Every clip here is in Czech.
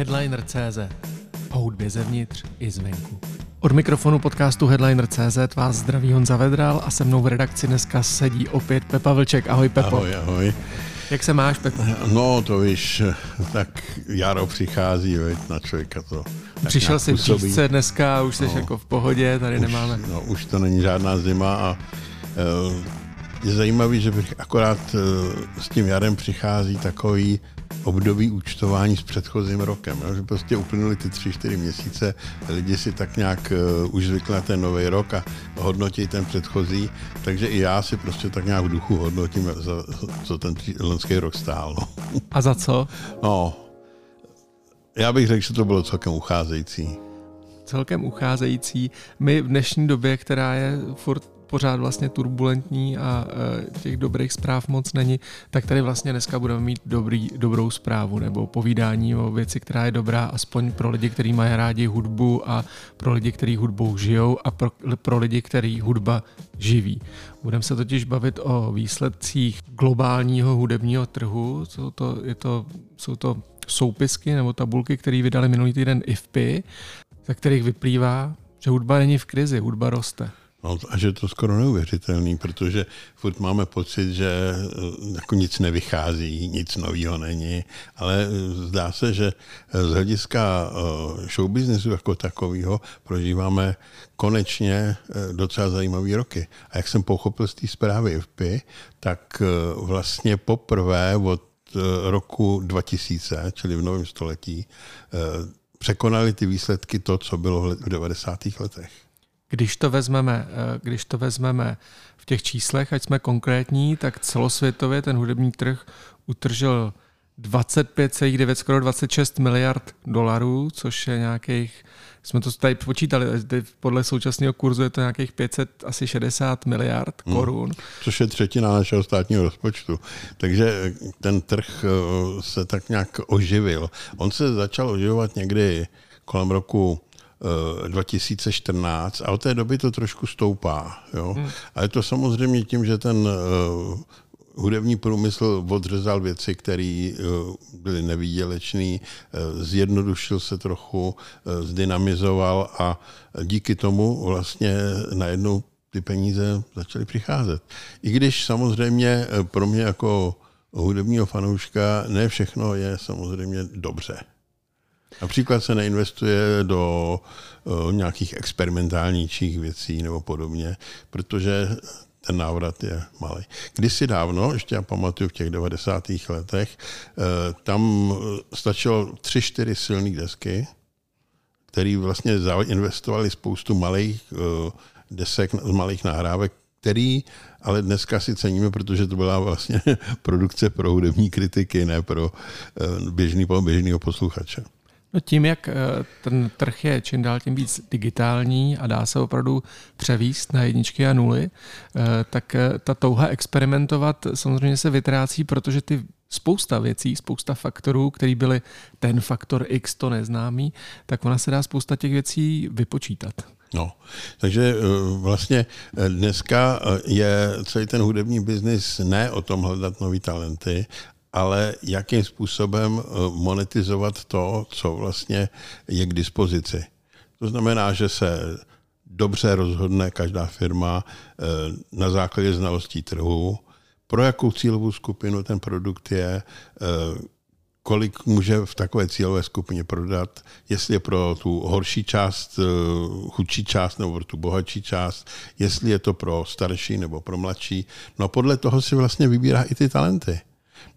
Headliner.cz O hudbě zevnitř i zvenku. Od mikrofonu podcastu Headliner.cz vás zdraví Honza Vedral a se mnou v redakci dneska sedí opět Pepa Vlček. Ahoj Pepo. Ahoj, ahoj. Jak se máš, Pepo? No, to víš, tak jaro přichází, veď, na člověka to Přišel jsi v dneska, už jsi no, jako v pohodě, tady už, nemáme. No, už to není žádná zima a uh, je zajímavý, že bych akorát uh, s tím jarem přichází takový období účtování s předchozím rokem. Jo? Že prostě uplynuly ty tři, čtyři měsíce, lidi si tak nějak uh, už zvykli na ten nový rok a hodnotí ten předchozí, takže i já si prostě tak nějak v duchu hodnotím, za, co ten loňský rok stál. No. A za co? No, já bych řekl, že to bylo celkem ucházející. Celkem ucházející. My v dnešní době, která je furt pořád vlastně turbulentní a e, těch dobrých zpráv moc není, tak tady vlastně dneska budeme mít dobrý, dobrou zprávu nebo povídání o věci, která je dobrá aspoň pro lidi, kteří mají rádi hudbu a pro lidi, kteří hudbou žijou a pro, pro lidi, který hudba živí. Budeme se totiž bavit o výsledcích globálního hudebního trhu. Jsou to, je to, jsou to soupisky nebo tabulky, které vydali minulý týden IFPy, ze kterých vyplývá, že hudba není v krizi, hudba roste. No a že to skoro neuvěřitelný, protože furt máme pocit, že eh, jako nic nevychází, nic nového není, ale eh, zdá se, že eh, z hlediska showbiznesu jako takového prožíváme konečně docela zajímavé roky. A jak jsem pochopil z té zprávy FP, tak vlastně poprvé od roku 2000, čili v novém století, překonali ty výsledky to, co bylo v 90. letech. Když to vezmeme, eh, když to vezmeme v těch číslech, ať jsme konkrétní, tak celosvětově ten hudební trh utržil 25,9, skoro 26 miliard dolarů, což je nějakých, jsme to tady počítali, podle současného kurzu je to nějakých 500, asi 60 miliard hmm. korun. Hmm, což je třetina našeho státního rozpočtu. Takže ten trh eh, se tak nějak oživil. On se začal oživovat někdy kolem roku 2014 a od té doby to trošku stoupá. Jo? Hmm. A je to samozřejmě tím, že ten uh, hudební průmysl odřezal věci, které uh, byly nevýdělečné, uh, zjednodušil se trochu, uh, zdynamizoval a díky tomu vlastně najednou ty peníze začaly přicházet. I když samozřejmě pro mě jako hudebního fanouška ne všechno je samozřejmě dobře. Například se neinvestuje do uh, nějakých experimentálnějších věcí nebo podobně, protože ten návrat je malý. Kdysi dávno, ještě já pamatuju v těch 90. letech, uh, tam stačilo tři, čtyři silné desky, který vlastně investovali spoustu malých desek, malých nahrávek, který ale dneska si ceníme, protože to byla vlastně produkce pro hudební kritiky, ne pro běžný, běžného posluchače. No tím, jak eh, ten trh je čím dál tím víc digitální a dá se opravdu převíst na jedničky a nuly, eh, tak eh, ta touha experimentovat samozřejmě se vytrácí, protože ty spousta věcí, spousta faktorů, který byly ten faktor X, to neznámý, tak ona se dá spousta těch věcí vypočítat. No, takže vlastně dneska je celý ten hudební biznis ne o tom hledat nový talenty, ale jakým způsobem eh, monetizovat to, co vlastně je k dispozici. To znamená, že se dobře rozhodne každá firma eh, na základě znalostí trhu, pro jakou cílovou skupinu ten produkt je, eh, kolik může v takové cílové skupině prodat, jestli je pro tu horší část, chudší část nebo pro tu bohatší část, jestli je to pro starší nebo pro mladší. No podle toho si vlastně vybírá i ty talenty.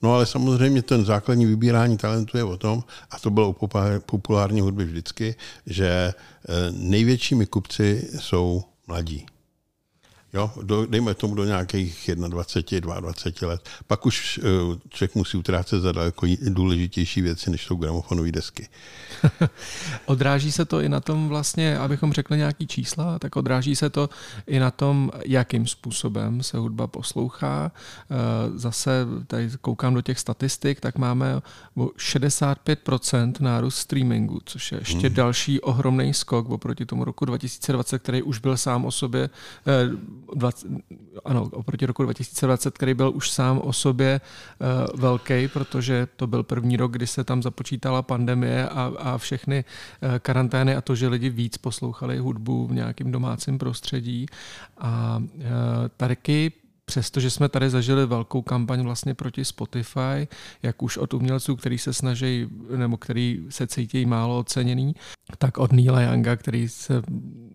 No ale samozřejmě ten základní vybírání talentu je o tom, a to bylo u populární hudby vždycky, že eh, největšími kupci jsou mladí. Jo, do, dejme tomu do nějakých 21, 22 let. Pak už uh, člověk musí utrácet za daleko důležitější věci, než jsou gramofonové desky. odráží se to i na tom vlastně, abychom řekli nějaký čísla, tak odráží se to i na tom, jakým způsobem se hudba poslouchá. Uh, zase tady koukám do těch statistik, tak máme 65% nárůst streamingu, což je ještě hmm. další ohromný skok oproti tomu roku 2020, který už byl sám o sobě uh, 20, ano, oproti roku 2020, který byl už sám o sobě uh, velký, protože to byl první rok, kdy se tam započítala pandemie a, a všechny uh, karantény a to, že lidi víc poslouchali hudbu v nějakém domácím prostředí. A uh, taky přestože jsme tady zažili velkou kampaň vlastně proti Spotify, jak už od umělců, který se snaží, nebo který se cítí málo oceněný, tak od Neila Younga, který se,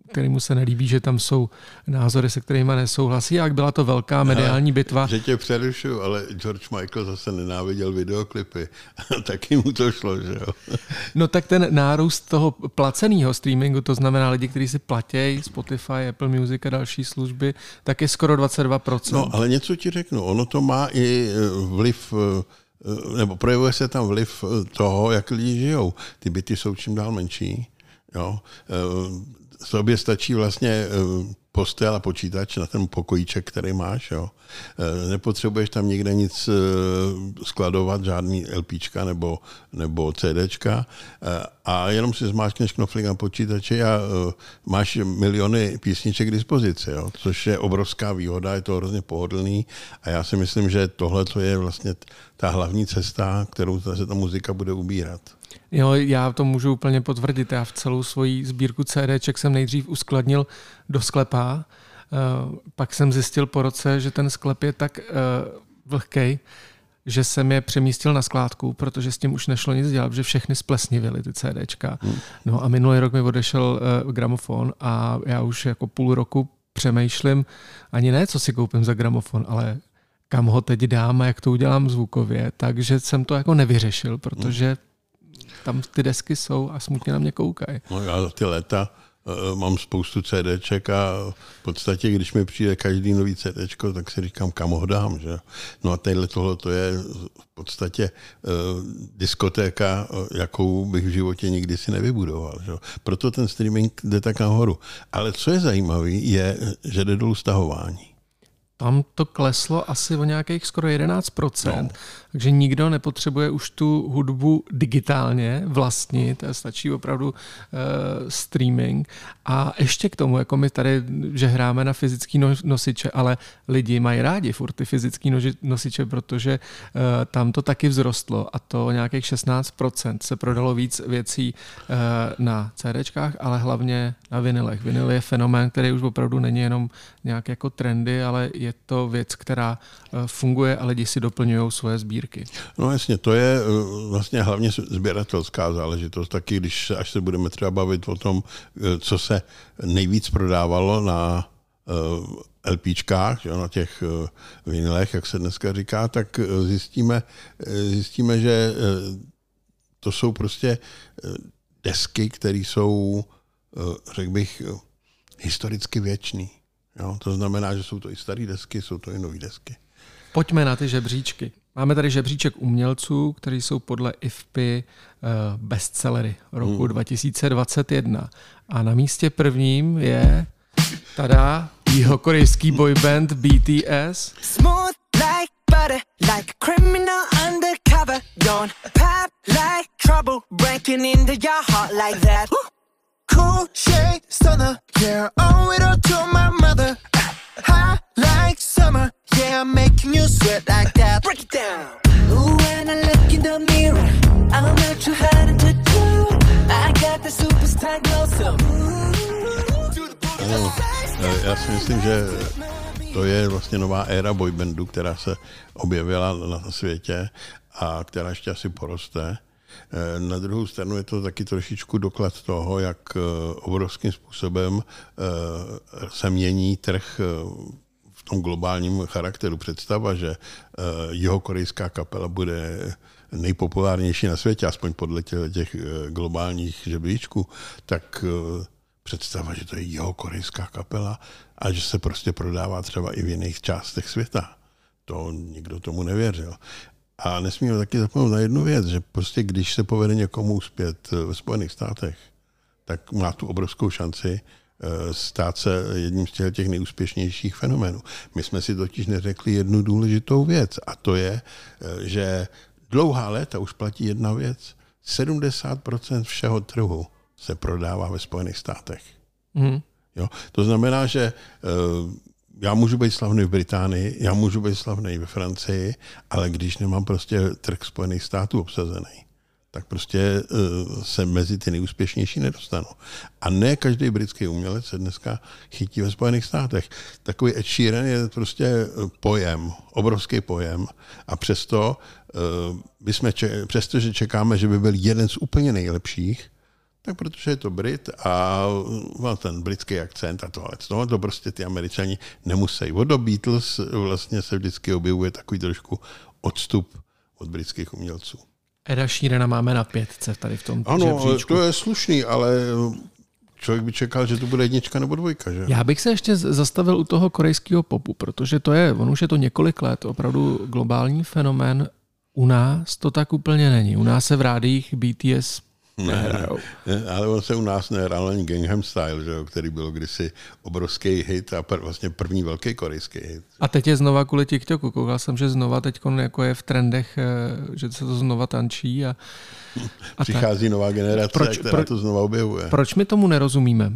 kterýmu se nelíbí, že tam jsou názory, se kterými nesouhlasí. Jak byla to velká mediální bitva. Že tě přerušu, ale George Michael zase nenáviděl videoklipy. Taky mu to šlo, že jo? no tak ten nárůst toho placeného streamingu, to znamená lidi, kteří si platí Spotify, Apple Music a další služby, tak je skoro 22%. No, ale něco ti řeknu. Ono to má i vliv nebo projevuje se tam vliv toho, jak lidi žijou. Ty byty jsou čím dál menší. Jo. Sobě stačí vlastně postel a počítač na ten pokojíček, který máš. Jo. E, nepotřebuješ tam nikde nic e, skladovat, žádný LPčka nebo, nebo CDčka e, a jenom si zmáčkneš knoflík na počítači a máš miliony písniček k dispozici, jo, což je obrovská výhoda, je to hrozně pohodlný a já si myslím, že tohle to je vlastně ta hlavní cesta, kterou se ta muzika bude ubírat. Jo, já to můžu úplně potvrdit. Já v celou svoji sbírku CDček jsem nejdřív uskladnil do sklepa, uh, pak jsem zjistil po roce, že ten sklep je tak uh, vlhký, že jsem je přemístil na skládku, protože s tím už nešlo nic dělat, že všechny splesnivily ty CDčka. Hmm. No a minulý rok mi odešel uh, gramofon a já už jako půl roku přemýšlím ani ne, co si koupím za gramofon, ale kam ho teď dám a jak to udělám zvukově, takže jsem to jako nevyřešil, protože tam ty desky jsou a smutně na mě koukají. No já za ty léta uh, mám spoustu CDček a v podstatě, když mi přijde každý nový CDčko, tak si říkám, kam ho dám. Že? No a tadyhle tohle to je v podstatě uh, diskotéka, uh, jakou bych v životě nikdy si nevybudoval. Že? Proto ten streaming jde tak nahoru. Ale co je zajímavé, je, že jde dolů stahování. Tam to kleslo asi o nějakých skoro 11%, no. Takže nikdo nepotřebuje už tu hudbu digitálně vlastnit, stačí opravdu uh, streaming. A ještě k tomu, jako my tady, že hráme na fyzický no, nosiče, ale lidi mají rádi furt ty fyzický nosiče, protože uh, tam to taky vzrostlo a to nějakých 16% se prodalo víc věcí uh, na CDčkách, ale hlavně na vinilech. Vinyl je fenomén, který už opravdu není jenom nějak jako trendy, ale je to věc, která funguje a lidi si doplňují svoje sbírky. No jasně, to je vlastně hlavně sběratelská záležitost. Taky když až se budeme třeba bavit o tom, co se nejvíc prodávalo na eh, LPčkách, na těch eh, vinilech, jak se dneska říká, tak eh, zjistíme, zjistíme že to jsou prostě desky, které jsou, řekl bych, historicky věčný. Jo? To znamená, že jsou to i staré desky, jsou to i nové desky. Pojďme na ty žebříčky. Máme tady žebříček umělců, který jsou podle IFPy bestsellery roku hmm. 2021. A na místě prvním je tada, jihokorejský boyband BTS. Smooth like butter, like a criminal undercover. Don't pop like trouble, breaking into your heart like that. Cool shade stunner, yeah, owe it all to my mother. High like summer, yeah, I'm making you sweat like that. Break it down. Ooh, when I look in the mirror, I'm not too hard to do. I got the superstar glow, so ano, eh, já si myslím, že to je vlastně nová éra boybandu, která se objevila na světě a která ještě asi poroste. Eh, na druhou stranu je to taky trošičku doklad toho, jak eh, obrovským způsobem se mění trh tom globálním charakteru. Představa, že jeho korejská kapela bude nejpopulárnější na světě, aspoň podle těch globálních žebříčků, tak představa, že to je jeho korejská kapela a že se prostě prodává třeba i v jiných částech světa. To nikdo tomu nevěřil. A nesmíme taky zapomenout na jednu věc, že prostě když se povede někomu uspět ve Spojených státech, tak má tu obrovskou šanci eh, stát se jedním z těch, těch nejúspěšnějších fenoménů. My jsme si totiž neřekli jednu důležitou věc a to je, eh, že dlouhá léta už platí jedna věc. 70% všeho trhu se prodává ve Spojených státech. Mm. Jo? To znamená, že eh, já můžu být slavný v Británii, já můžu být slavný ve Francii, ale když nemám prostě trh Spojených států obsazený, tak prostě uh, se mezi ty nejúspěšnější nedostanu. A ne každý britský umělec se dneska chytí ve Spojených státech. Takový Ed Sheeran je prostě eh, pojem, obrovský pojem a přesto, uh, bychom, přesto, že čekáme, že by byl jeden z úplně nejlepších, tak protože je to Brit a má ten britský akcent a tohle. No, to prostě ty američani nemusí. Od Beatles vlastně se vždycky objevuje takový trošku odstup od britských umělců. Eda Sheerana máme na pětce tady v tom Ano, žebříčku. to je slušný, ale člověk by čekal, že to bude jednička nebo dvojka. Že? Já bych se ještě zastavil u toho korejského popu, protože to je, on už je to několik let, opravdu globální fenomén. U nás to tak úplně není. U nás se v rádích BTS nehrajou. Ne, ale on se u nás nehrál ani Gangnam Style, že jo, který byl kdysi obrovský hit a pr- vlastně první velký korejský hit. A teď je znova kvůli TikToku. Koukal jsem, že znova teď jako je v trendech, eh, že se to znova tančí. A, a Přichází tak. nová generace, proč, která pro, to znova objevuje. Proč my tomu nerozumíme?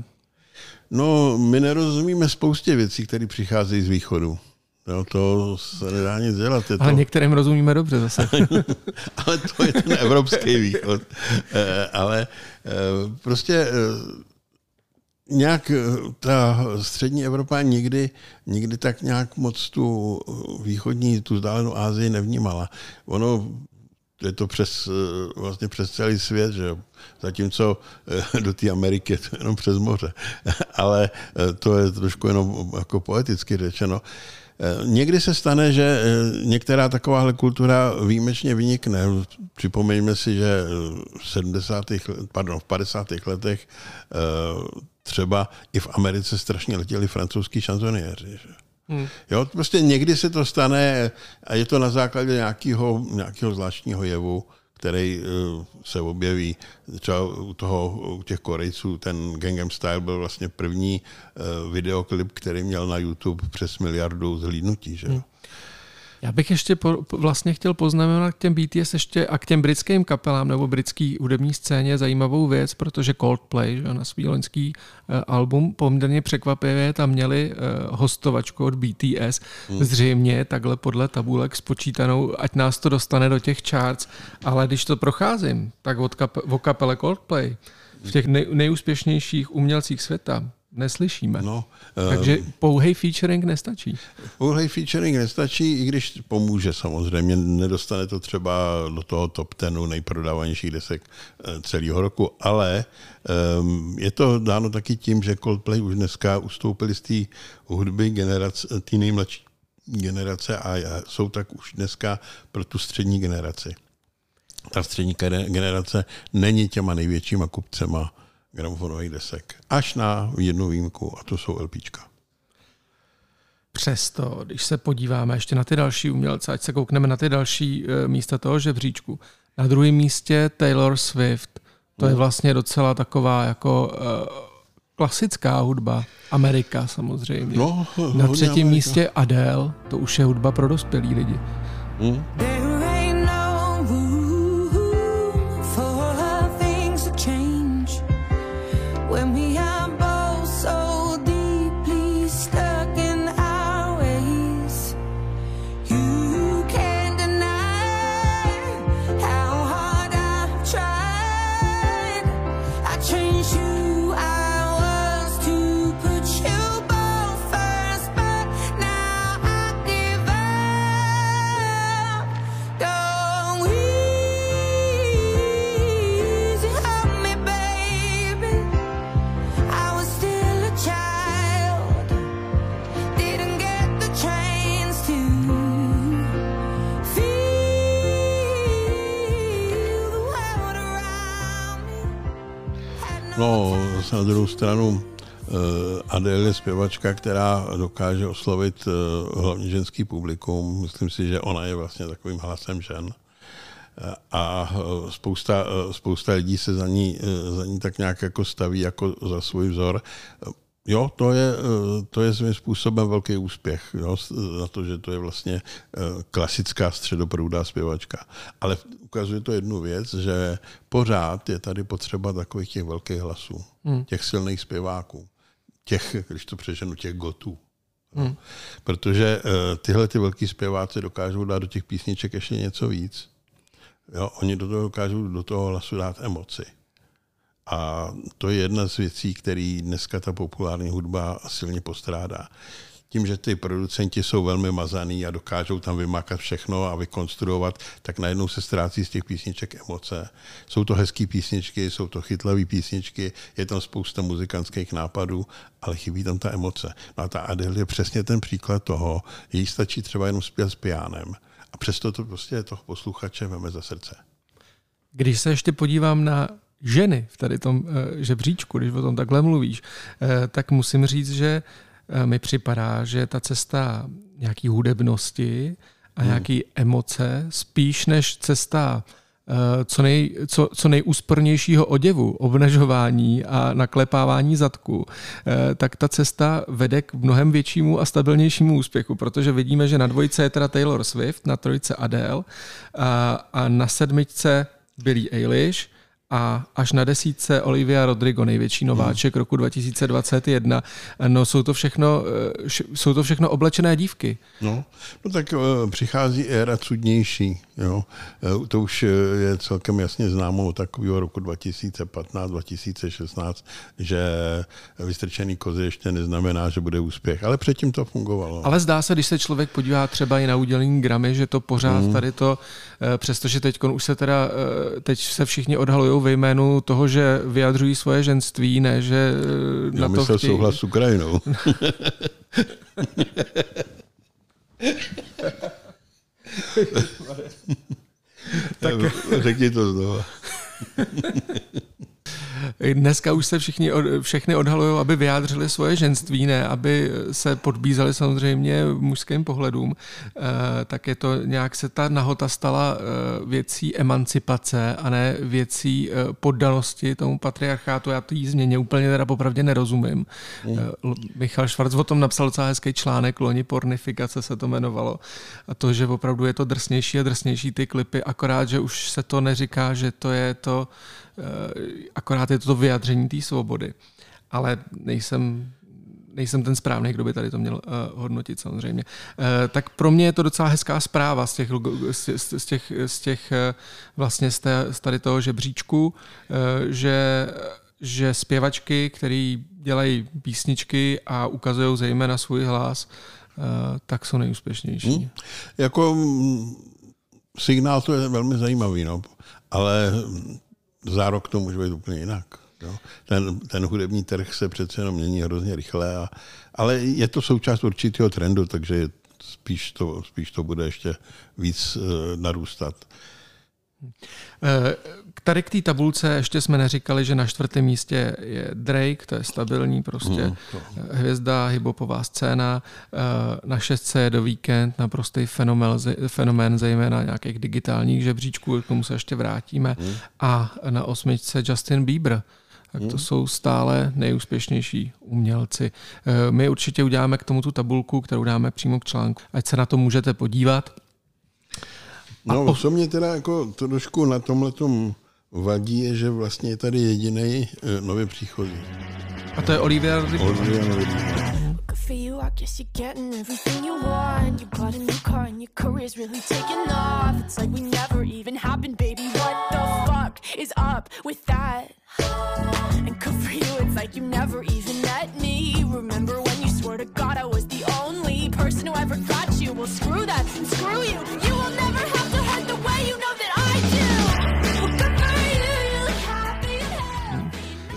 No, my nerozumíme spoustě věcí, které přicházejí z východu. No, to se nedá nic dělat. Je Ale to... některým rozumíme dobře zase. ale to je ten evropský východ. Eh, ale eh, prostě eh, nějak ta střední Evropa nikdy, nikdy tak nějak moc tu východní, tu vzdálenou Ázii nevnímala. Ono je to přes, vlastně přes celý svět, že zatímco do té Ameriky je to jenom přes moře. Ale to je trošku jenom jako poeticky řečeno. Eh, někdy se stane, že eh, některá takováhle kultura výjimečně vynikne. Připomeňme si, že v 70. pardon, v 50. letech eh, třeba i v Americe strašně letěli francouzský šanzoniéři. Že? Hmm. Jo, prostě někdy se to stane a je to na základě nějakého, nějakého zvláštního jevu který eh, se objeví třeba u, toho, u těch Korejců, ten Gangnam Style byl vlastně první eh, videoklip, který měl na YouTube přes miliardu zhlídnutí. Že? Hmm. Já bych ještě po, vlastně chtěl poznamenat k těm BTS ještě a k těm britským kapelám nebo britský hudební scéně zajímavou věc, protože Coldplay že, na svý loňský uh, album poměrně překvapivě tam měli uh, hostovačku od BTS. Hmm. Zřejmě takhle podle tabulek spočítanou, ať nás to dostane do těch charts, ale když to procházím, tak od, kape, od kapele Coldplay v těch nej, nejúspěšnějších umělcích světa neslyšíme. No, Takže uh, pouhej featuring nestačí. Pouhej featuring nestačí, i když pomůže samozřejmě. Nedostane to třeba do toho top tenu nejprodávanějších desek eh, celého roku, ale um, je to dáno taky tím, že Coldplay už dneska ustoupili z té hudby generace, té nejmladší generace a jsou tak už dneska pro tu střední generaci. Ta střední generace není těma největšíma kupcema gramofonových desek. Až na jednu výjimku, a to jsou LPčka. Přesto, když se podíváme ještě na ty další umělce, ať se koukneme na ty další uh, místa toho žebříčku. Na druhém místě Taylor Swift. To je mm. vlastně docela taková jako uh, klasická hudba. Amerika samozřejmě. No, na třetím Amerika. místě Adele. To už je hudba pro dospělý lidi. Mm. Stranu eh, Adele je zpěvačka, která dokáže oslovit eh, hlavně ženský publikum. Myslím si, že ona je vlastně takovým hlasem žen. Eh, a spousta, spousta lidí se za ní, za ní tak nějak jako staví jako za svůj vzor. Jo, to je, to je svým způsobem velký úspěch, jo, na to, že to je vlastně klasická středoproudá zpěvačka. Ale ukazuje to jednu věc, že pořád je tady potřeba takových těch velkých hlasů, hmm. těch silných zpěváků, těch, když to přeženu, těch gotů. Hmm. Protože tyhle ty velký zpěváci dokážou dát do těch písniček ještě něco víc. Jo, oni do toho dokážou do toho hlasu dát emoci. A to je jedna z věcí, který dneska ta populární hudba silně postrádá. Tím, že ty producenti jsou velmi mazaný a dokážou tam vymákat všechno a vykonstruovat, tak najednou se ztrácí z těch písniček emoce. Jsou to hezké písničky, jsou to chytlavé písničky, je tam spousta muzikantských nápadů, ale chybí tam ta emoce. No a ta Adele je přesně ten příklad toho, jí stačí třeba jenom zpět s pianem. A přesto to prostě toho posluchače veme za srdce. Když se ještě podívám na ženy v tady tom eh, žebříčku, když o tom takhle mluvíš, eh, tak musím říct, že eh, mi připadá, že ta cesta nějaký hudebnosti a hmm. nějaký emoce, spíš než cesta co, nej, co, co nejúspornějšího oděvu, obnažování a naklepávání zadku, tak ta cesta vede k mnohem většímu a stabilnějšímu úspěchu, protože vidíme, že na dvojce je teda Taylor Swift, na trojce Adele a, a na sedmičce Billie Eilish, a až na desítce Olivia Rodrigo, největší nováček hmm. roku 2021. No jsou to všechno, eh, jsou to všechno oblečené dívky. No, no tak uh, přichází éra cudnější. Jo. Uh, to už je celkem jasně známo od takového roku 2015-2016, že vystrčený kozy ještě neznamená, že bude úspěch. Ale předtím to fungovalo. Ale zdá se, když se člověk podívá třeba i na udělení Grammy, že to pořád hmm. tady to, přestože teď už se teda, teď se všichni odhalují ve jménu toho, že vyjadřují svoje ženství, ne, že Já na to chtějí... souhlas s Ukrajinou. tak... Řekni to znovu. Dneska už se všichni, všechny odhalují, aby vyjádřili svoje ženství, ne aby se podbízali samozřejmě mužským pohledům, eh, tak je to nějak se ta nahota stala eh, věcí emancipace a ne věcí eh, poddanosti tomu patriarchátu. Já to jí změně úplně teda popravdě nerozumím. Mm. Michal Švarc o tom napsal docela hezký článek, loni pornifikace se to jmenovalo. A to, že opravdu je to drsnější a drsnější ty klipy, akorát, že už se to neříká, že to je to akorát je to vyjadření té svobody. Ale nejsem nejsem ten správný, kdo by tady to měl uh, hodnotit samozřejmě. Uh, tak pro mě je to docela hezká zpráva z těch, z, z těch, z těch vlastně z, té, z tady toho žebříčku, uh, že že zpěvačky, které dělají písničky a ukazují zejména svůj hlas, tak jsou nejúspěšnější. Hmm. Jako mm, signál to je velmi zajímavý, no. ale za rok to může být úplně jinak. Jo. Ten, ten hudební trh se přece jenom mění hrozně rychle, a, ale je to součást určitého trendu, takže spíš to, spíš to bude ještě víc uh, narůstat. Eh, tady k té tabulce ještě jsme neříkali, že na čtvrtém místě je Drake, to je stabilní prostě mm, hvězda, hibopová scéna. Eh, na šestce je do Weekend, naprostý fenomén, fenomén zejména nějakých digitálních žebříčků, k tomu se ještě vrátíme. Mm. A na osmičce Justin Bieber. Tak to hmm. jsou stále nejúspěšnější umělci. My určitě uděláme k tomu tu tabulku, kterou dáme přímo k článku, ať se na to můžete podívat. No, po... co mě teda jako trošku na tomhle vadí, je, že vlastně je tady jediný uh, nově příchozí. A to je Olivia Rodrigo. Olivia Rodrigo. for you. I guess you're getting everything you want. You bought a new car and your career's really taking off. It's like we never even happened, baby. What the fuck is up with that? And good for you, it's like you never even met me. Remember when you swore to God I was the only person who ever got you? Well, screw that and screw you. You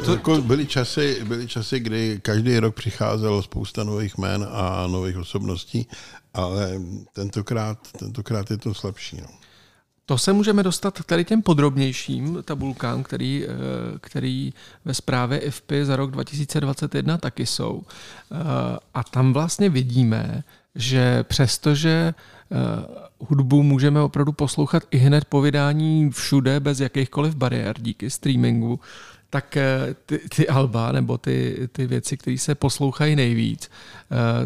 To, jako byly, časy, byly časy, kdy každý rok přicházelo spousta nových jmén a nových osobností, ale tentokrát, tentokrát je to slabší. No. To se můžeme dostat k tady těm podrobnějším tabulkám, který, eh, který ve zprávě IFPy za rok 2021 taky jsou. Eh, a tam vlastně vidíme, že přestože eh, hudbu můžeme opravdu poslouchat i hned po vydání všude bez jakýchkoliv bariér díky streamingu, tak ty, ty alba nebo ty, ty věci, které se poslouchají nejvíc,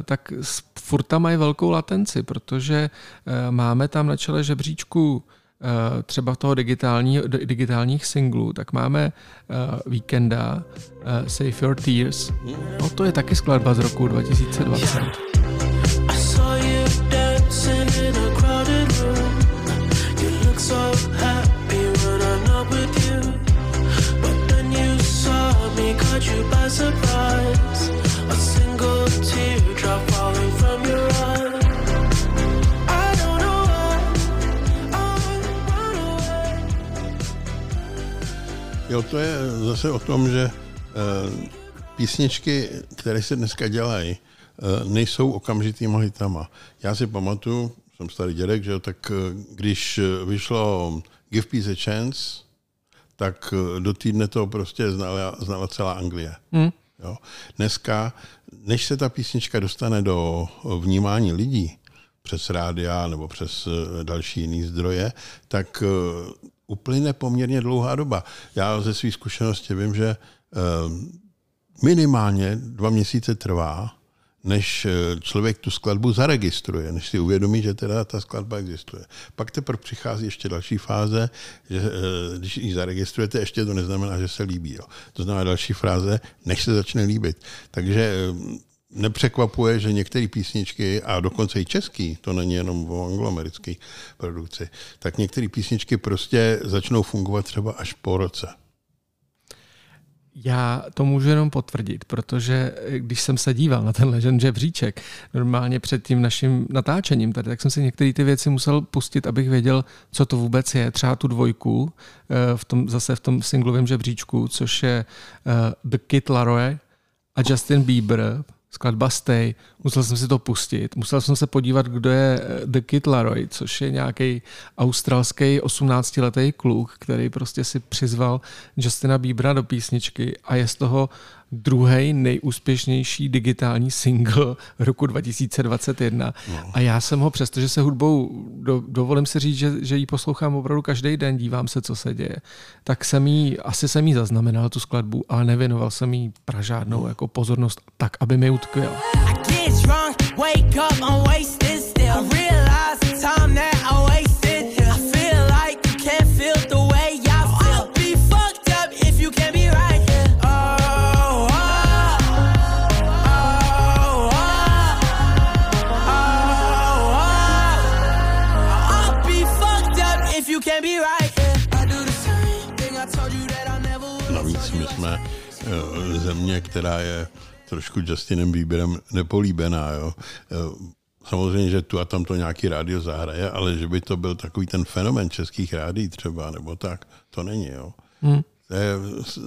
tak furt tam mají velkou latenci, protože máme tam na čele žebříčku Eh, třeba toho digitální, digitálních singlů, tak máme uh, Weekenda, uh, Save Your Tears. No to je taky skladba z roku 2020. Jo, to je zase o tom, že eh, písničky, které se dneska dělají, eh, nejsou okamžitýma hitama. Já si pamatuju, jsem starý dědek, že tak eh, když eh, vyšlo Give Peace a Chance, tak eh, do týdne to prostě znala, znala celá Anglie. Hmm. Jo. Dneska, než se ta písnička dostane do vnímání lidí, přes rádia nebo přes eh, další jiný zdroje, tak eh, uplyne poměrně dlouhá doba. Já ze své zkušenosti vím, že eh, minimálně dva měsíce trvá, než eh, člověk tu skladbu zaregistruje, než si uvědomí, že teda ta skladba existuje. Pak teprve přichází ještě další fáze, že eh, když ji zaregistrujete, ještě to neznamená, že se líbí. Jo. To znamená další fráze, než se začne líbit. Takže eh, nepřekvapuje, že některé písničky, a dokonce i český, to není jenom o angloamerické produkci, tak některé písničky prostě začnou fungovat třeba až po roce. Já to můžu jenom potvrdit, protože když jsem se díval na ten Legend žebříček, normálně před tím naším natáčením tady, tak jsem si některé ty věci musel pustit, abych věděl, co to vůbec je. Třeba tu dvojku, eh, v tom, zase v tom singlovém žebříčku, což je eh, The Kid Laroi a Justin Bieber, skladba Stay, musel jsem si to pustit. Musel jsem se podívat, kdo je eh, The Kid Laroi, což je nějaký australský 18-letý kluk, který prostě si přizval Justina Biebera do písničky a je z toho druhý nejúspěšnější digitální single roku 2021. No. A já jsem ho, přestože se hudbou, do, dovolím si říct, že, že ji poslouchám opravdu každý den, dívám se, co se děje, tak jsem jí, asi jsem jí zaznamenal tu skladbu, ale nevěnoval jsem jí pražádnou jako pozornost tak, aby mi utkvěl. I get drunk, wake up, I'm wasted země, která je trošku Justinem Bieberem nepolíbená. Jo. Eh, Samozřejmě, že tu a tam to nějaký rádio zahraje, ale že by to byl takový ten fenomen českých rádií třeba, nebo tak, to není. Jo. Hmm. To je s-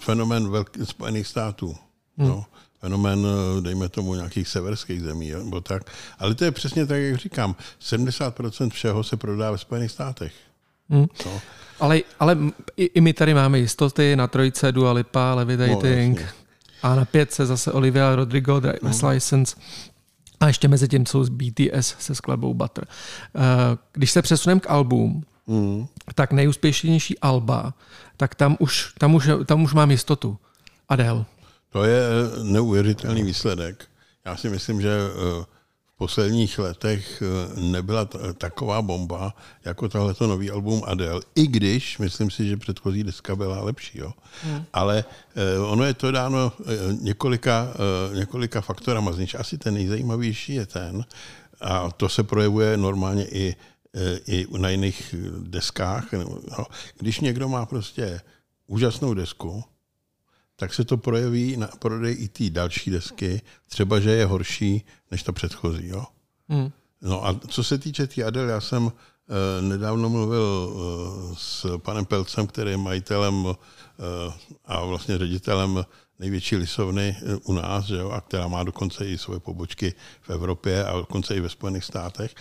fenomen velký, Spojených států. Hmm. No. Fenomén, eh, dejme tomu, nějakých severských zemí, jo, nebo tak. Ale to je přesně tak, jak říkám. 70% všeho se prodá ve Spojených státech. Hmm. No. Ale, ale i, i my tady máme jistoty, na trojce Dua Lipa, Levitating, No, a na pětce zase Olivia Rodrigo, Driver's License. A ještě mezi tím jsou z BTS se skladbou Butter. Eh, Když se přesuneme k album, Mm. tak nejúspěšnější alba, tak tam už, tam už, tam už mám jistotu. Adele. To je eh, neuvěřitelný výsledek. Já si myslím, že eh, posledních letech eh, nebyla taková bomba, jako tohleto nový album Adele. I když, myslím si, že předchozí deska byla lepší. Jo. Hmm. Ale eh, ono je to dáno eh, několika, několika faktorama. Z nich asi ten nejzajímavější je ten, a to se projevuje normálně i, i na jiných deskách. No, když někdo má prostě úžasnou desku, tak se to projeví na prodej i té další desky, třeba, že je horší než ta předchozí. Jo? Hmm. No a co se týče té Adele, já jsem eh, nedávno mluvil eh, s panem Pelcem, který je majitelem eh, a vlastně ředitelem největší lisovny u nás, že jo, a která má dokonce i svoje pobočky v Evropě a dokonce i ve Spojených státech.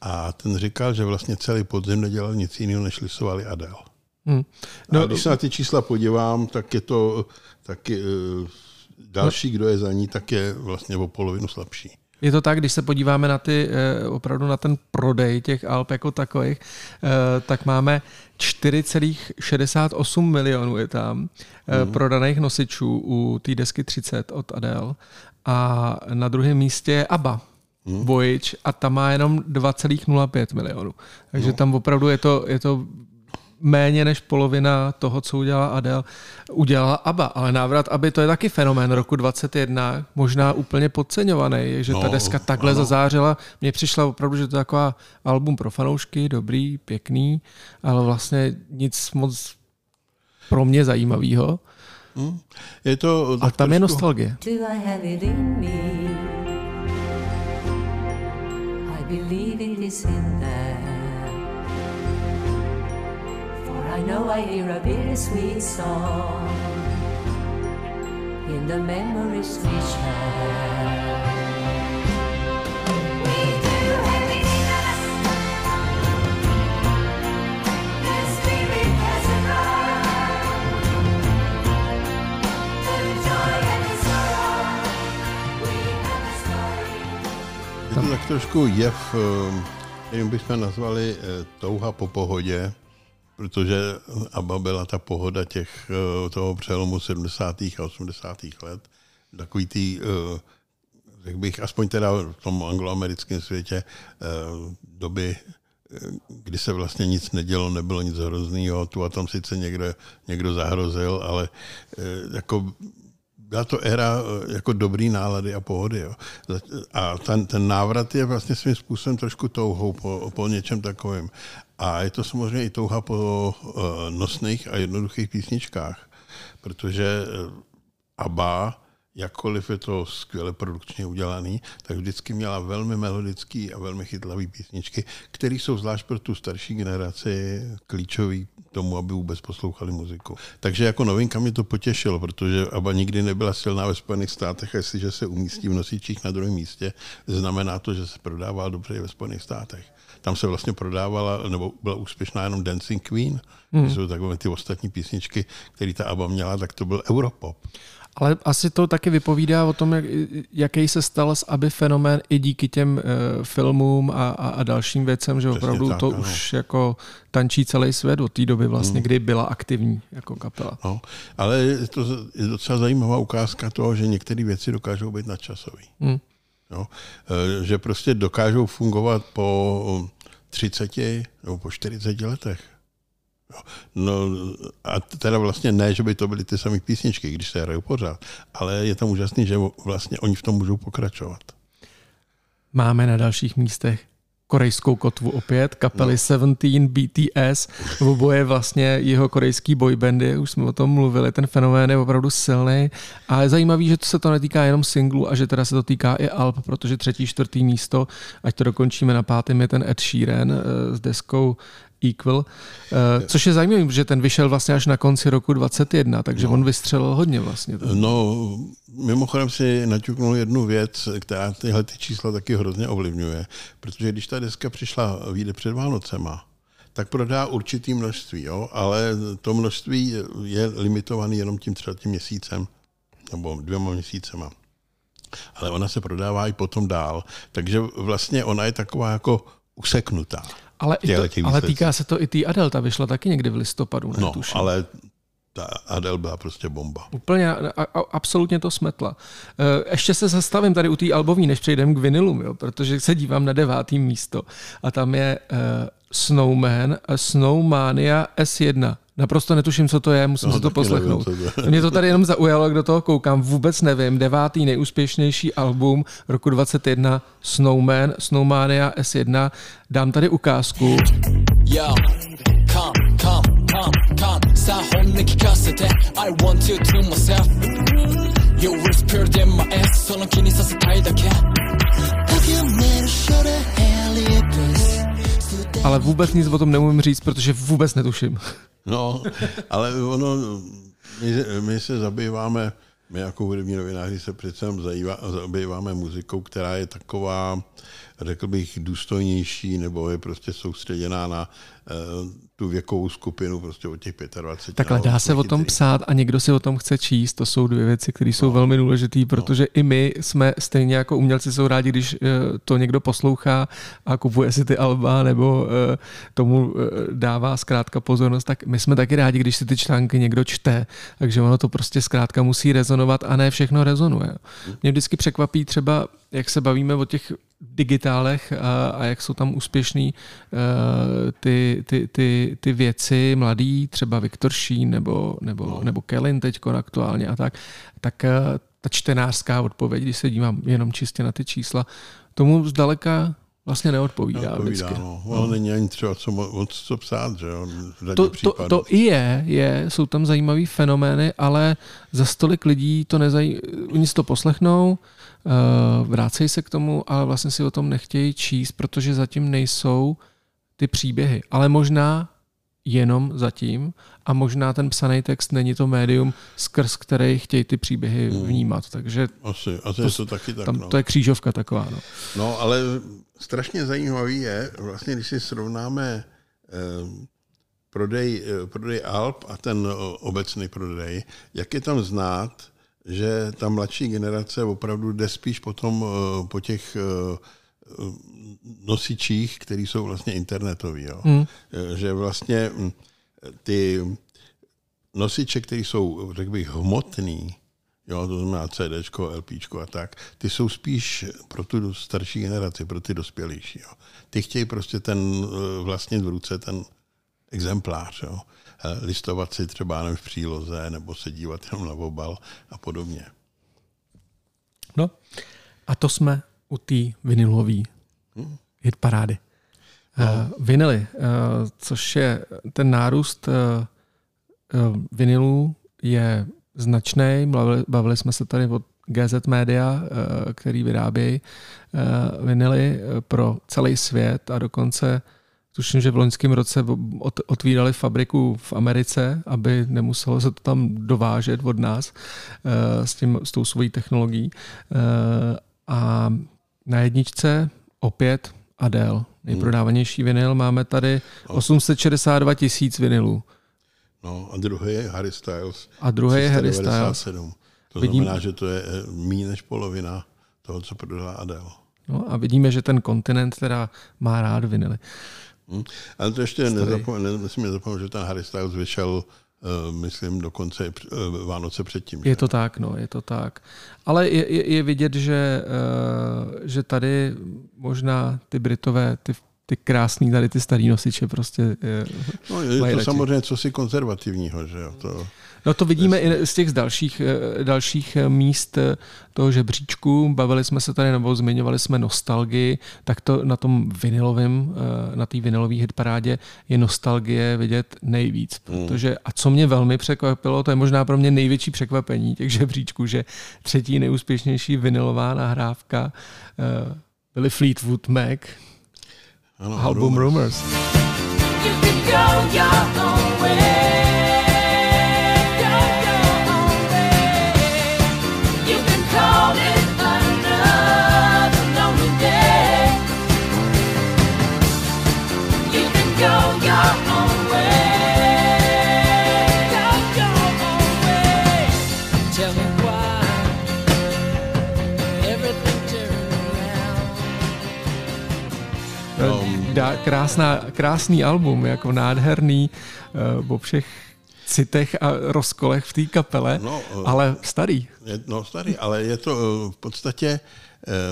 A ten říkal, že vlastně celý podzim nedělal nic jiného, než lisovali Adele. Hmm. No, a když se na ty čísla podívám, tak je to taky eh, další, kdo je za ní, tak je vlastně o polovinu slabší. Je to tak, když se podíváme na ty, eh, opravdu na ten prodej těch Alp jako takových, eh, tak máme 4,68 milionů je tam hmm. prodaných nosičů u té desky 30 od Adele a na druhém místě je ABBA. Hmm. Voyage a tam má jenom 2,05 milionů. Takže no. tam opravdu je to, je to méně než polovina toho, co udělala Adele, udělala ABBA. Ale návrat ABBY to je taky fenomén roku 21, možná úplně podceňovaný, že ta No, deska takhle ano. zazářila. Mně přišla opravdu, že to je taková album pro fanoušky, dobrý, pěkný, ale vlastně nic moc pro mě zajímavého. Hm? Je to A tam je nostalgie. I believe it is in there. I know I hear a bittersweet song in the memories we share. We do have it in us. The spirit has arrived. The joy and the sorrow. We have a story. Je to tak trošku jev, eh, kterým bychom nazvali eh, touha po pohodě, protože ABBA byla ta pohoda těch, eh, toho přelomu 70. a 80. let. Takový tý, eh, řekl bych, aspoň teda v tom angloamerickém světě eh, doby, kdy se vlastně nic nedělo, nebylo nic hroznýho, tu a tam sice někdo, někdo zahrozil, ale jako byla to éra jako dobrý nálady a pohody. Jo. A ten, ten návrat je vlastně svým způsobem trošku touhou po, po něčem takovém. A je to samozřejmě i touha po uh, nosných a jednoduchých písničkách, protože uh, ABBA, jakkoliv je to skvěle produkčně udělaný, tak vždycky měla velmi melodický a velmi chytlavý písničky, které jsou zvlášť pro tu starší generaci klíčový tomu, aby vůbec poslouchali muziku. Takže jako novinka mě to potěšilo, protože ABBA nikdy nebyla silná ve Spojených státech a jestliže se umístí v nosičích na druhém místě, znamená to, že se prodává dobře i ve Spojených státech. Tam se vlastně prodávala, nebo byla úspěšná jenom Dancing Queen, hmm. jsou takové ty ostatní písničky, které ta ABBA měla, tak to byl Europop. Ale asi to taky vypovídá o tom, jak, jaký se stal z aby fenomén i díky těm uh, filmům a, a, a dalším věcem, že Přesně opravdu tak, to ano. už jako tančí celý svět od té doby vlastně, kdy byla aktivní jako kapela. No, ale je to je docela zajímavá ukázka toho, že některé věci dokážou být nadčasové. Hmm. Jo? E, Že prostě dokážou fungovat po 30 nebo po 40 letech. Jo. No a teda vlastně ne, že by to byly ty samé písničky, když se hrajou pořád, ale je tam úžasný, že vlastně oni v tom můžou pokračovat. Máme na dalších místech korejskou kotvu opět, kapely no. 17 BTS, oboje vlastně jeho korejský boybandy, už jsme o tom mluvili, ten fenomén je opravdu silný a je zajímavý, že to se to netýká jenom singlu a že teda se to týká i alb, protože třetí, čtvrtý místo, ať to dokončíme na pátém, je ten Ed Sheeran eh, s deskou Equal, eh, což je zajímavé, že ten vyšel vlastně až na konci roku 21, takže no. on vystřelil hodně vlastně. No, mimochodem si naťuknul jednu věc, která tyhle ty čísla taky hrozně ovlivňuje, protože když ta deska přišla, vyjde před Vánocema, tak prodá určitý množství, jo? ale to množství je limitované jenom tím třeba tím měsícem, nebo dvěma měsícema. Ale ona se prodává i potom dál, takže vlastně ona je taková jako useknutá. Ale, i to, ale týká se to i té Adele, ta vyšla taky někdy v listopadu, ne? No, tuším. ale ta Adele byla prostě bomba. Úplně a, a, absolutně to smetla. E, Ještě se zastavím tady u té albovní, než přejdeme k vinilům, jo, protože se dívám na devátý místo a tam je uh, Snowman a Snowmania S1. Naprosto netuším, co to je, musím No, si to taky poslechnout. nevím, co to je. Mě to tady jenom zaujalo, jak do toho koukám, vůbec nevím. Devátý nejúspěšnější album roku 21 Snowman, Snowmania S1. Dám tady ukázku. Yo, come, come, come, come さあ本音聞かせて I want you to myself You whispered in my ear その気にさせたいだけ ale vůbec nic o tom neumím říct, protože vůbec netuším. No, ale ono, my, my se zabýváme, my jako hudební novináři se přece zabýváme muzikou, která je taková, řekl bych, důstojnější, nebo je prostě soustředěná na uh, tu věkovou skupinu prostě od těch 25. Takhle no, dá se o tom psát a někdo si o tom chce číst. To jsou dvě věci, které jsou velmi důležité, protože i my jsme stejně jako umělci jsou rádi, když eh, to někdo poslouchá a kupuje si ty alba nebo eh, tomu eh, dává zkrátka pozornost, tak my jsme taky rádi, když si ty články někdo čte. Takže ono to prostě zkrátka musí rezonovat a ne všechno rezonuje. Mě vždycky překvapí třeba, jak se bavíme o těch digitálech a, a jak jsou tam úspěšný uh, ty, ty, ty, ty věci mladý, třeba Viktor Šín nebo, nebo, no. nebo Kellen teď aktuálně a tak, tak uh, ta čtenářská odpověď, když se dívám jenom čistě na ty čísla, tomu zdaleka vlastně neodpovídá, Odpovídá, vždycky. no. Ono není ani třeba co, mo- moc co psát, že jo, To, to, to i je, je, jsou tam zajímavý fenomény, ale za stolik lidí to nezají, oni si to poslechnou, uh, vrácejí se k tomu, ale vlastně si o tom nechtějí číst, protože zatím nejsou ty příběhy. Ale možná jenom zatím a možná ten psaný text není to médium, skrz který chtějí ty příběhy vnímat. Takže Asi, asi je to taky tak, tam no. to je křížovka taková. No. No, ale strašně zajímavý je, vlastně, když si srovnáme eh, prodej, eh, prodej Alp a ten o, obecný prodej, jak je tam znát, že ta mladší generace opravdu jde spíš potom eh, po těch eh, eh, nosičích, které jsou vlastně internetový. Jo? Hmm. Eh, Že vlastně hm, ty nosiče, které jsou, řekl bych, hmotný, jo, to znamená CD, LP a tak, ty jsou spíš pro tu starší generaci, pro ty dospělejší. Jo. Ty chtějí prostě ten eh, vlastně v ruce ten exemplář, jo. Eh, listovat si třeba nevím, v příloze, nebo se dívat jenom na obal a podobně. no. A to jsme u té vinilové hit parády. No. Uh, vinily, uh, což je ten nárůst uh, uh, vinilů je značný. Bavili, bavili jsme se tady o GZ Media, uh, který vyrábějí uh, vinily pro celý svět a dokonce tuším, že v loňském roce ot- otvírali fabriku v Americe, aby nemuselo se to tam dovážet od nás uh, s, tím, s tou svojí technologií. Uh, a na jedničce opět Adele, nejprodávanější vinyl. Máme tady 862 tisíc vinylů. No a druhý je Harry Styles. A druhý je Harry 397. To Vidím- znamená, že to je eh, méně než polovina toho, co prodala Adele. No a vidíme, že ten kontinent teda má rád vinily. Hm? Ale to ještě Starý. nezapom- ne, nesmím zapomenout, že ten Harry Styles vyšel, myslím, dokonce uh, Vánoce předtím. Je to tak, no, je to tak. Ale je, je, je vidět, že, uh, že tady možná ty Britové, ty, ty krásný tady ty starý nosiče prostě uh, No, je to radši. samozřejmě cosi konzervativního, že jo. To, No to vidíme i z těch z dalších, eh, dalších eh, míst eh, toho žebříčku. Bavili jsme se tady, nebo zmiňovali jsme nostalgii, tak to na tom vinilovém, na té vinilové hitparádě je nostalgie vidět nejvíc. Protože, a co mě velmi překvapilo, to je možná pro mě největší překvapení těch žebříčků, že třetí nejúspěšnější vinilová nahrávka byly Fleetwood Mac, ano, album Rumors. Rumors. You can go your own way. Dá, krásná, krásný album, jako nádherný uh, o všech citech a rozkolech v té kapele, No, eh, ale starý. Je, no starý, ale je to eh, v podstatě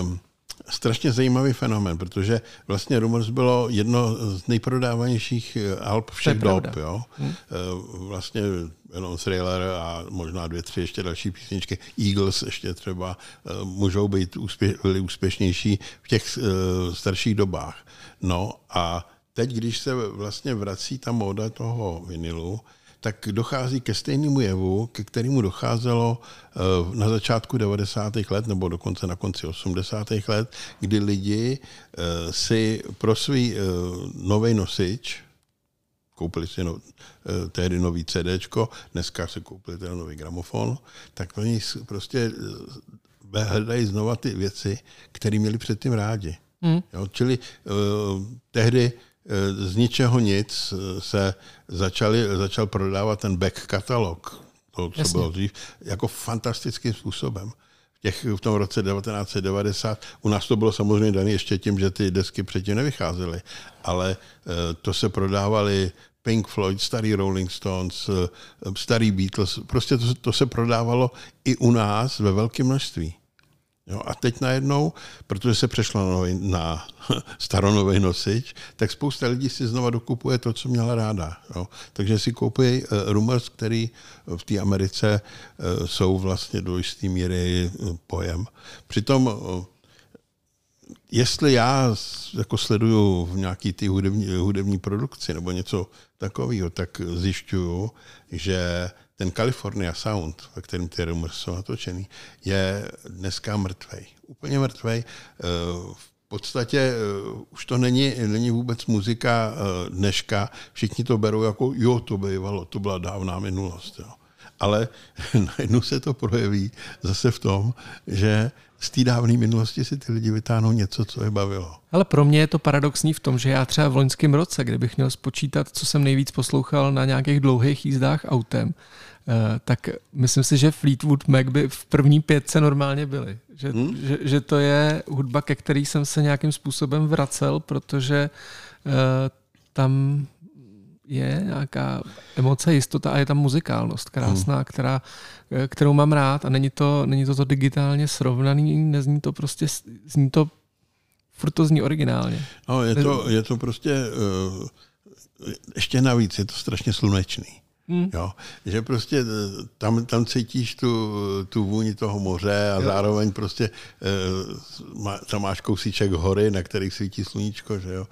um, strašně zajímavý fenomén, protože vlastně Rumors bylo jedno z nejprodávanějších eh, alb všech dob. Jo? Hmm. Vlastně jenom Thriller a možná dvě, tři ještě další písničky. Eagles ještě třeba eh, můžou být úspě, byli úspěšnější v těch starších dobách. No a teď, když se vlastně vrací ta móda toho vinilu, tak dochází ke stejnému jevu, ke kterému docházelo eh, na začátku 90. let nebo dokonce na konci 80. let, kdy lidi eh, si pro svůj nový nosič koupili si no, eh, tehdy nový CDčko, dneska si koupili ten nový gramofon, tak oni prostě eh, hledají znova ty věci, které měli předtím rádi. Hmm. Jo, čili uh, tehdy eh, z ničeho nic eh, se začali, začal prodávat ten back katalog, to, co Jasně. bylo dřív, jako fantastickým způsobem. V, těch, v tom roce 1990, u nás to bylo samozřejmě dané ještě tím, že ty desky předtím nevycházely, ale eh, to se prodávali Pink Floyd, starý Rolling Stones, eh, starý Beatles, prostě to, to se prodávalo i u nás ve velkém množství. Jo, a teď najednou, protože se přešlo na, nový, na staronový nosič, tak spousta lidí si znova dokupuje to, co měla ráda. Jo. Takže si koupí uh, Rumors, který v té Americe uh, jsou vlastně do jisté míry uh, pojem. Přitom uh, jestli já jako sleduju v nějaký ty hudební, hudební produkci nebo něco takového, tak zjišťuju, že ten California Sound, ve kterém ty Rumors jsou natočený, je dneska mrtvej. Úplně mrtvej. Eh, V podstatě eh, už to není, není vůbec muzika eh, dneška. Všichni to berou jako, jo, to bývalo, to byla dávná minulost. Jo. Ale najednou se to projeví zase v tom, že z té dávné minulosti si ty lidi vytáhnou něco, co je bavilo. Ale pro mě je to paradoxní v tom, že já třeba v loňském roce, kdybych měl spočítat, co jsem nejvíc poslouchal na nějakých dlouhých jízdách autem, tak myslím si, že Fleetwood Mac by v první pětce normálně byly. Že, hmm? že, že to je hudba, ke který jsem se nějakým způsobem vracel, protože uh, tam je nějaká emoce, jistota a je tam muzikálnost krásná, hmm. která, eh, kterou mám rád a není to, není to to digitálně srovnaný, nezní to prostě, zní to furt to zní originálně. No, je, to, je to prostě, uh, ještě navíc, je to strašně slunečný. Hmm. Jo, že prostě eh, tam, tam cítíš tu, tu vůni toho moře a jo. zároveň prostě má, tam máš kousíček hory, na kterých svítí sluníčko, že jo.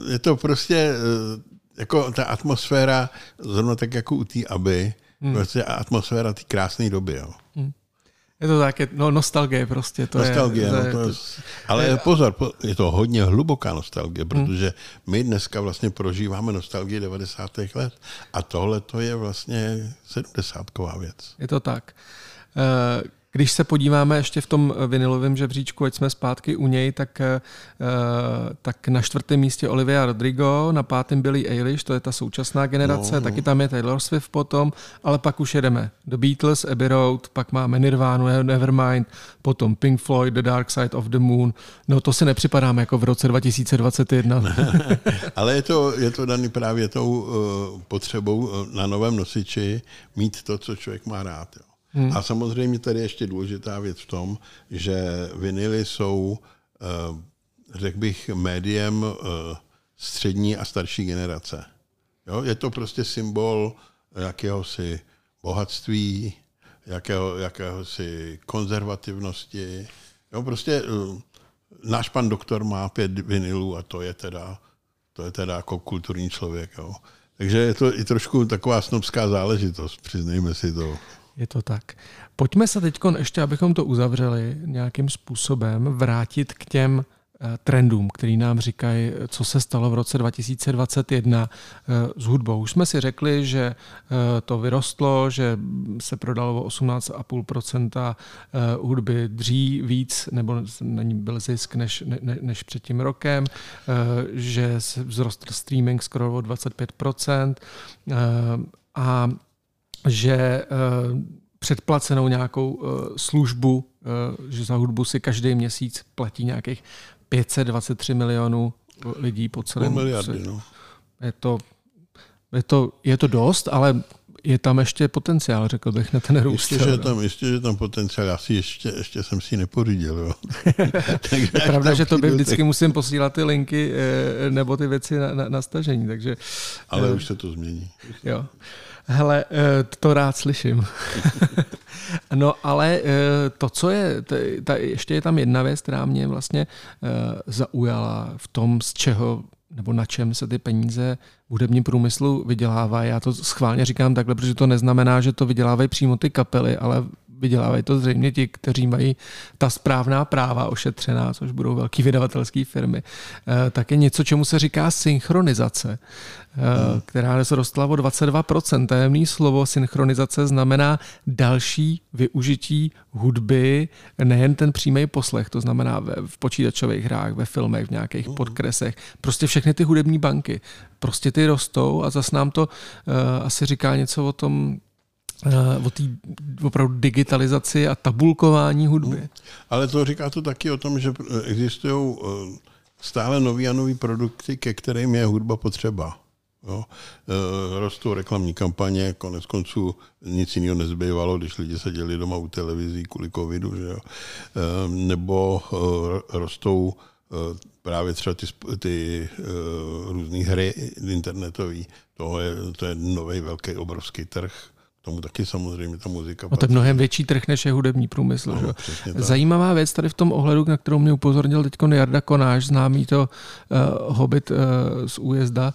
Uh, je to prostě uh, jako ta atmosféra, zrovna tak jako u té Aby, hmm. prostě atmosféra té krásné doby, jo. Hmm. Je to tak, je, no nostalgie prostě. To nostalgie, je, no, to to je, ale je, pozor, je to hodně hluboká nostalgie, protože my dneska vlastně prožíváme nostalgii 90. let a tohle to je vlastně 70 věc. Je to tak. Když se podíváme ještě v tom vinilovém žebříčku, ať jsme zpátky u něj, tak, tak na čtvrtém místě Olivia Rodrigo, na pátém Billy Eilish, to je ta současná generace, no. taky tam je Taylor Swift potom, ale pak už jedeme The Beatles, Abbey Road, pak máme Nirvanu, Nevermind, potom Pink Floyd, The Dark Side of the Moon. No to si nepřipadáme jako v roce 2021. ale je to, je to daný právě tou uh, potřebou na novém nosiči mít to, co člověk má rád. Jo. Hmm. A samozřejmě tady je ještě důležitá věc v tom, že vinily jsou, řekl bych, médiem střední a starší generace. Jo? Je to prostě symbol jakéhosi bohatství, jakého, jakéhosi konzervativnosti. Jo? Prostě náš pan doktor má pět vinilů a to je teda, to je teda jako kulturní člověk. Jo? Takže je to i trošku taková snobská záležitost, přiznejme si to. Je to tak. Pojďme se teď ještě, abychom to uzavřeli nějakým způsobem, vrátit k těm trendům, který nám říkají, co se stalo v roce 2021 s hudbou. Už jsme si řekli, že to vyrostlo, že se prodalo o 18,5% hudby dřív víc, nebo není byl zisk než, ne, než před tím rokem, že vzrostl streaming skoro o 25% a že předplacenou nějakou službu, že za hudbu si každý měsíc platí nějakých 523 milionů lidí po celém miliardy, no. Je to, je, to, je to dost, ale je tam ještě potenciál, řekl bych, na ten růst. Ještě, že je tam, ještě, že tam potenciál. Já si ještě, ještě jsem si nepořídil. Jo. takže je pravda, že to by vždycky tak... musím posílat ty linky nebo ty věci na, na, na stažení. Takže, ale už se to změní. Jo. Hele, to rád slyším. no ale to, co je, ta, ještě je tam jedna věc, která mě vlastně zaujala v tom, z čeho nebo na čem se ty peníze v hudebním průmyslu vydělávají. Já to schválně říkám takhle, protože to neznamená, že to vydělávají přímo ty kapely, ale vydělávají to zřejmě ti, kteří mají ta správná práva ošetřená, což budou velké vydavatelské firmy, tak je něco, čemu se říká synchronizace, hmm. která se dostala o 22%. Tajemný slovo synchronizace znamená další využití hudby, nejen ten přímý poslech, to znamená v počítačových hrách, ve filmech, v nějakých hmm. podkresech, prostě všechny ty hudební banky, prostě ty rostou a zase nám to uh, asi říká něco o tom, o té opravdu digitalizaci a tabulkování hudby. Hmm. Ale to říká to taky o tom, že existují stále nový a nový produkty, ke kterým je hudba potřeba. Jo. Rostou reklamní kampaně, konec konců nic jiného nezbývalo, když lidi seděli doma u televizí kvůli covidu, že jo. nebo rostou právě třeba ty, ty různé hry internetové. To je, to je nový velký obrovský trh tomu taky samozřejmě ta muzika No to je mnohem větší trh, než je hudební průmysl. No. Zajímavá věc tady v tom ohledu, na kterou mě upozornil teď Jarda Konáš, známý to uh, hobit uh, z újezda,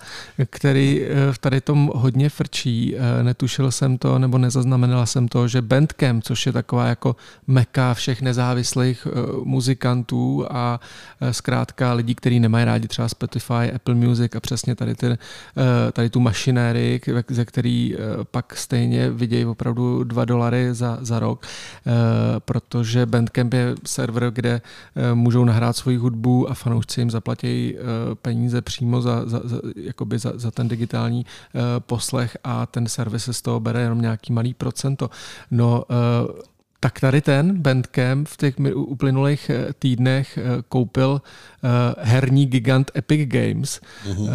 který uh, v tady tom hodně frčí. Uh, netušil jsem to, nebo nezaznamenala jsem to, že Bandcamp, což je taková jako meka všech nezávislých uh, muzikantů a uh, zkrátka lidí, kteří nemají rádi třeba Spotify, Apple Music a přesně tady, ty, uh, tady tu mašinérii, k- ze který uh, pak stejně vidějí opravdu 2 dolary za, za rok, eh, protože Bandcamp je server, kde eh, můžou nahrát svoji hudbu a fanoušci jim zaplatí eh, peníze přímo za, za, za, jakoby za, za ten digitální poslech a ten servis se z toho bere jenom nějaký malý procento. No, tak tady ten Bandcamp v těch uplynulých týdnech koupil herní gigant Epic Games. Uh,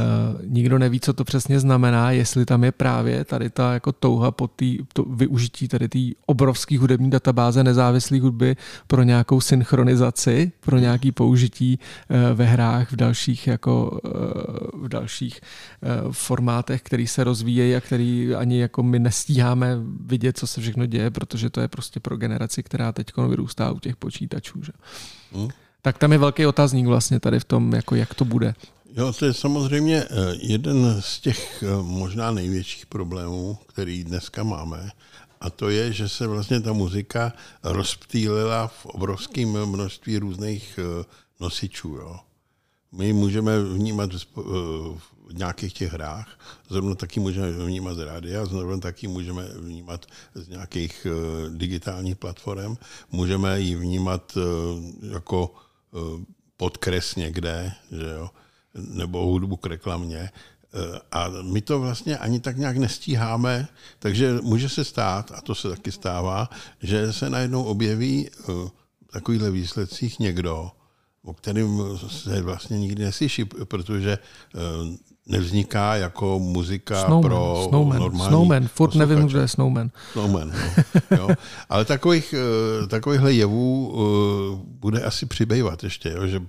nikdo neví, co to přesně znamená, jestli tam je právě tady ta jako touha po tý, to využití tady té obrovské hudební databáze nezávislé hudby pro nějakou synchronizaci, pro nějaký použití eh, ve hrách v dalších jako eh, v dalších eh, formátech, který se rozvíjejí a který ani jako my nestíháme vidět, co se všechno děje, protože to je prostě pro generaci, která teď vyrůstá u těch počítačů. Že? Hmm. Tak tam je velký otazník vlastně tady v tom, jako jak to bude. Jo, to je samozřejmě eh, jeden z těch eh, možná největších problémů, který dneska máme. A to je, že se vlastně ta muzika rozptýlila v obrovském množství různých eh, nosičů. Jo. My můžeme vnímat v nějakých těch hrách, zrovna taky můžeme vnímat z rádia, zrovna taky můžeme vnímat z nějakých digitálních platform, můžeme ji vnímat jako podkres někde, že jo, nebo hudbu k reklamě. Eh, A my to vlastně ani tak nějak nestíháme, takže může se stát, a to se taky stává, že se najednou objeví eh, v takovýchhle výsledcích někdo, o kterým se vlastně nikdy neslyší, protože eh, nevzniká jako muzika Snowman, pro Snowman, normální Snowman, furt nevím, posluchače. kdo je Snowman. Snowman, no. jo. Ale takových, eh, takovýchhle jevů eh, bude asi přibývat ještě, jo, že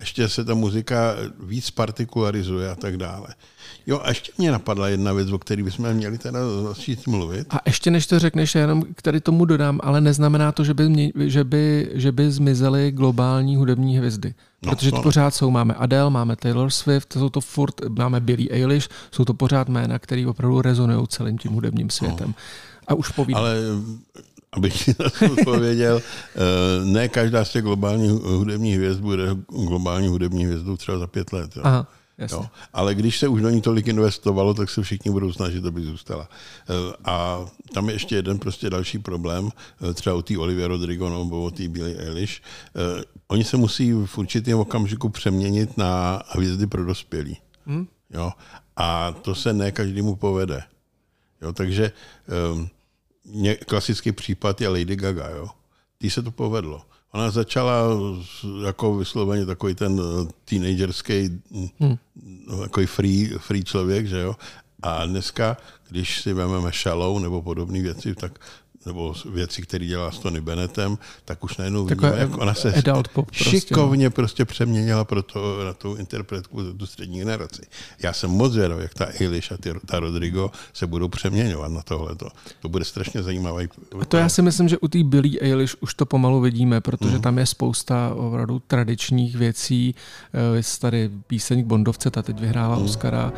ještě se ta muzika víc partikularizuje a tak dále. Jo, a ještě mě napadla jedna věc, o které bychom měli teda začít mluvit. A ještě než to řekneš, já jenom k tady tomu dodám, ale neznamená to, že by, mě, že by, že by zmizely globální hudební hvězdy. No, Protože to pořád jsou, máme Adele, máme Taylor Swift, jsou to furt, máme Billie Eilish, jsou to pořád jména, které opravdu rezonují celým tím hudebním světem. A už povídám. Ale abych ti na to odpověděl, eh, ne každá z těch globálních hudebních hvězd bude globální hudební hvězdou třeba za pět let. Jo. Aha, jasně. Jo. Ale když se už do ní tolik investovalo, tak se všichni budou snažit, aby zůstala. Eh, A tam je ještě jeden prostě další problém, eh, třeba u té Olivia Rodrigo nebo u té Billie Eilish. Oni se musí v určitém okamžiku přeměnit na hvězdy pro dospělí. Hm? Jo. A to se ne každému povede. Jo, takže um, ně, klasický případ je Lady Gaga. Jo. Tý se to povedlo. Ona začala jako vysloveně takový ten eh, teenagerský, hmm. takový free, free člověk, že jo. A dneska, když si vezmeme Shallow nebo podobné věci, tak nebo věci, které dělá s Tony Bennettem, tak už najednou Takové vidíme, jak ona se pop prostě, no. šikovně prostě přeměnila pro to, na tu interpretku tu střední generaci. Já jsem moc zvědav, jak ta Eilish a ty, ta Rodrigo se budou přeměňovat na tohleto. To bude strašně zajímavý. A to já si myslím, že u té Billie Eilish už to pomalu vidíme, protože Mhm. tam je spousta opravdu tradičních věcí. Eh, Vy tady píseň k Bondovce, ta teď vyhrála Mhm. Oscara,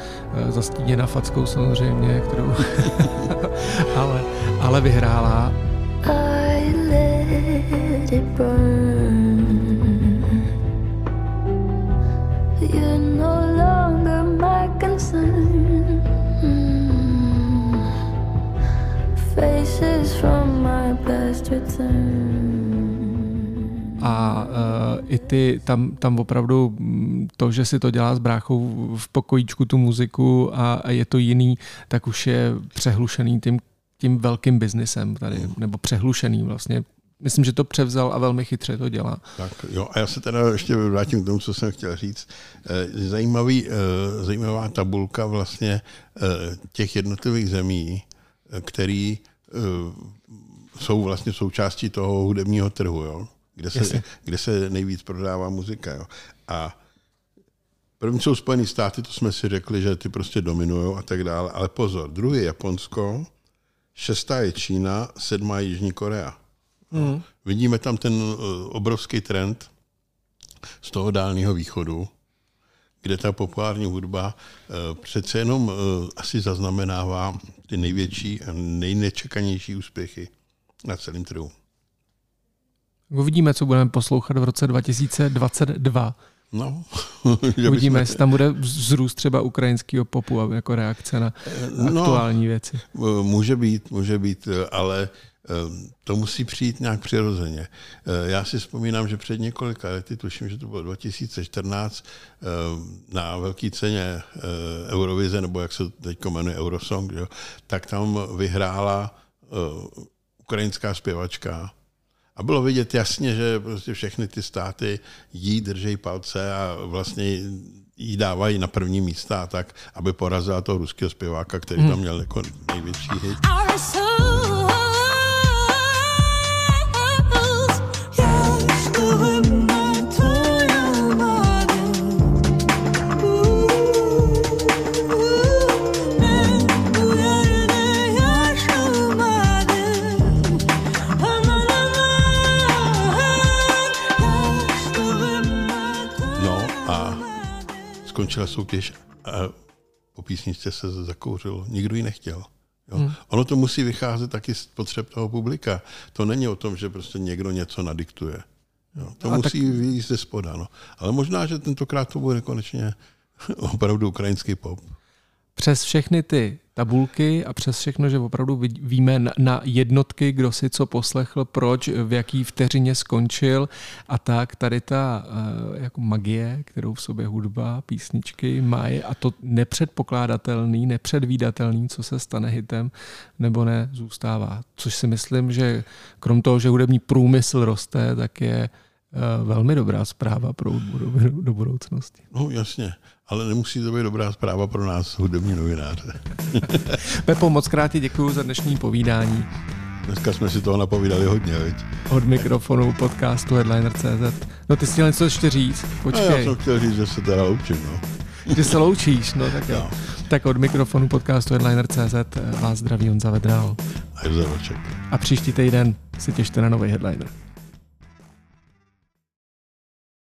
eh, zastíněna fackou samozřejmě, kterou ale, ale vyhrála. I let it burn. You're no longer my concern. Faces from my past return. A uh, i ty, tam, tam opravdu to, že si to dělá s bráchou v pokojíčku tu muziku a, a je to jiný, tak už je přehlušený tím, tím velkým biznisem tady, nebo přehlušený vlastně. Myslím, že to převzal a velmi chytře to dělá. Tak jo, a já se teda ještě vrátím k tomu, co jsem chtěl říct. Eh, Zajímavý, eh, zajímavá tabulka vlastně eh, těch jednotlivých zemí, který jsou vlastně součástí toho hudebního trhu, jo? Kde, se, Jasně. kde se nejvíc prodává muzika. Jo? A první jsou Spojené státy, to jsme si řekli, že ty prostě dominují a tak dále, ale pozor, druhý je Japonsko, šestá je Čína, sedmá je Jižní Korea. Hmm. Vidíme tam ten eh, obrovský trend z toho dálného východu, kde ta populární hudba eh, přece jenom eh, asi zaznamenává ty největší a nejnečekanější úspěchy na celém trhu. Uvidíme, co budeme poslouchat v roce 2022. No, Uvidíme, jestli tam bude vzrůst třeba ukrajinského popu jako reakce na no. aktuální věci. Eh, Může být, může být, eh, ale eh, to musí přijít nějak přirozeně. Eh, Já si vzpomínám, že před několika lety, tuším, že to bylo 2014, eh, na velké ceně eh, Eurovize, nebo jak se teď jmenuje Eurosong, jo, tak tam vyhrála eh, ukrajinská zpěvačka. A bylo vidět jasně, že prostě všechny ty státy jí drží palce a vlastně jí dávají na první místa tak, aby porazila toho ruského zpěváka, který tam měl jako největší hit. Skončila soutěž a po písničce se zakouřilo. Nikdo ji nechtěl. Jo? Hmm. Ono to musí vycházet taky z potřeb toho publika. To není o tom, že prostě někdo něco nadiktuje. Jo? To A musí tak... vyjít ze spoda. No. Ale možná, že tentokrát to bude konečně opravdu ukrajinský pop. Přes všechny ty tabulky a přes všechno, že opravdu víme na- jednotky, kdo si co poslechl, proč, v jaký vteřině skončil a tak tady ta eh, jako magie, kterou v sobě hudba, písničky mají a to nepředpokládatelný, nepředvídatelný, co se stane hitem nebo ne, zůstává. Což si myslím, že krom toho, že hudební průmysl roste, tak je eh, velmi dobrá zpráva pro do budoucnosti. No jasně, ale nemusí to být dobrá zpráva pro nás, hudební novináře. Pepo, moc krát ti děkuji za dnešní povídání. Dneska jsme si toho napovídali hodně, veď? od mikrofonu podcastu Headliner.cz. No ty jsi měl něco ještě říct? A já Počkej, jsem chtěl říct, že se teda loučím, no. že se loučíš, no tak jo. Tak od mikrofonu podcastu Headliner.cz vás zdraví Honza Vedral. A Josef. A příští týden si těšte na nový Headliner.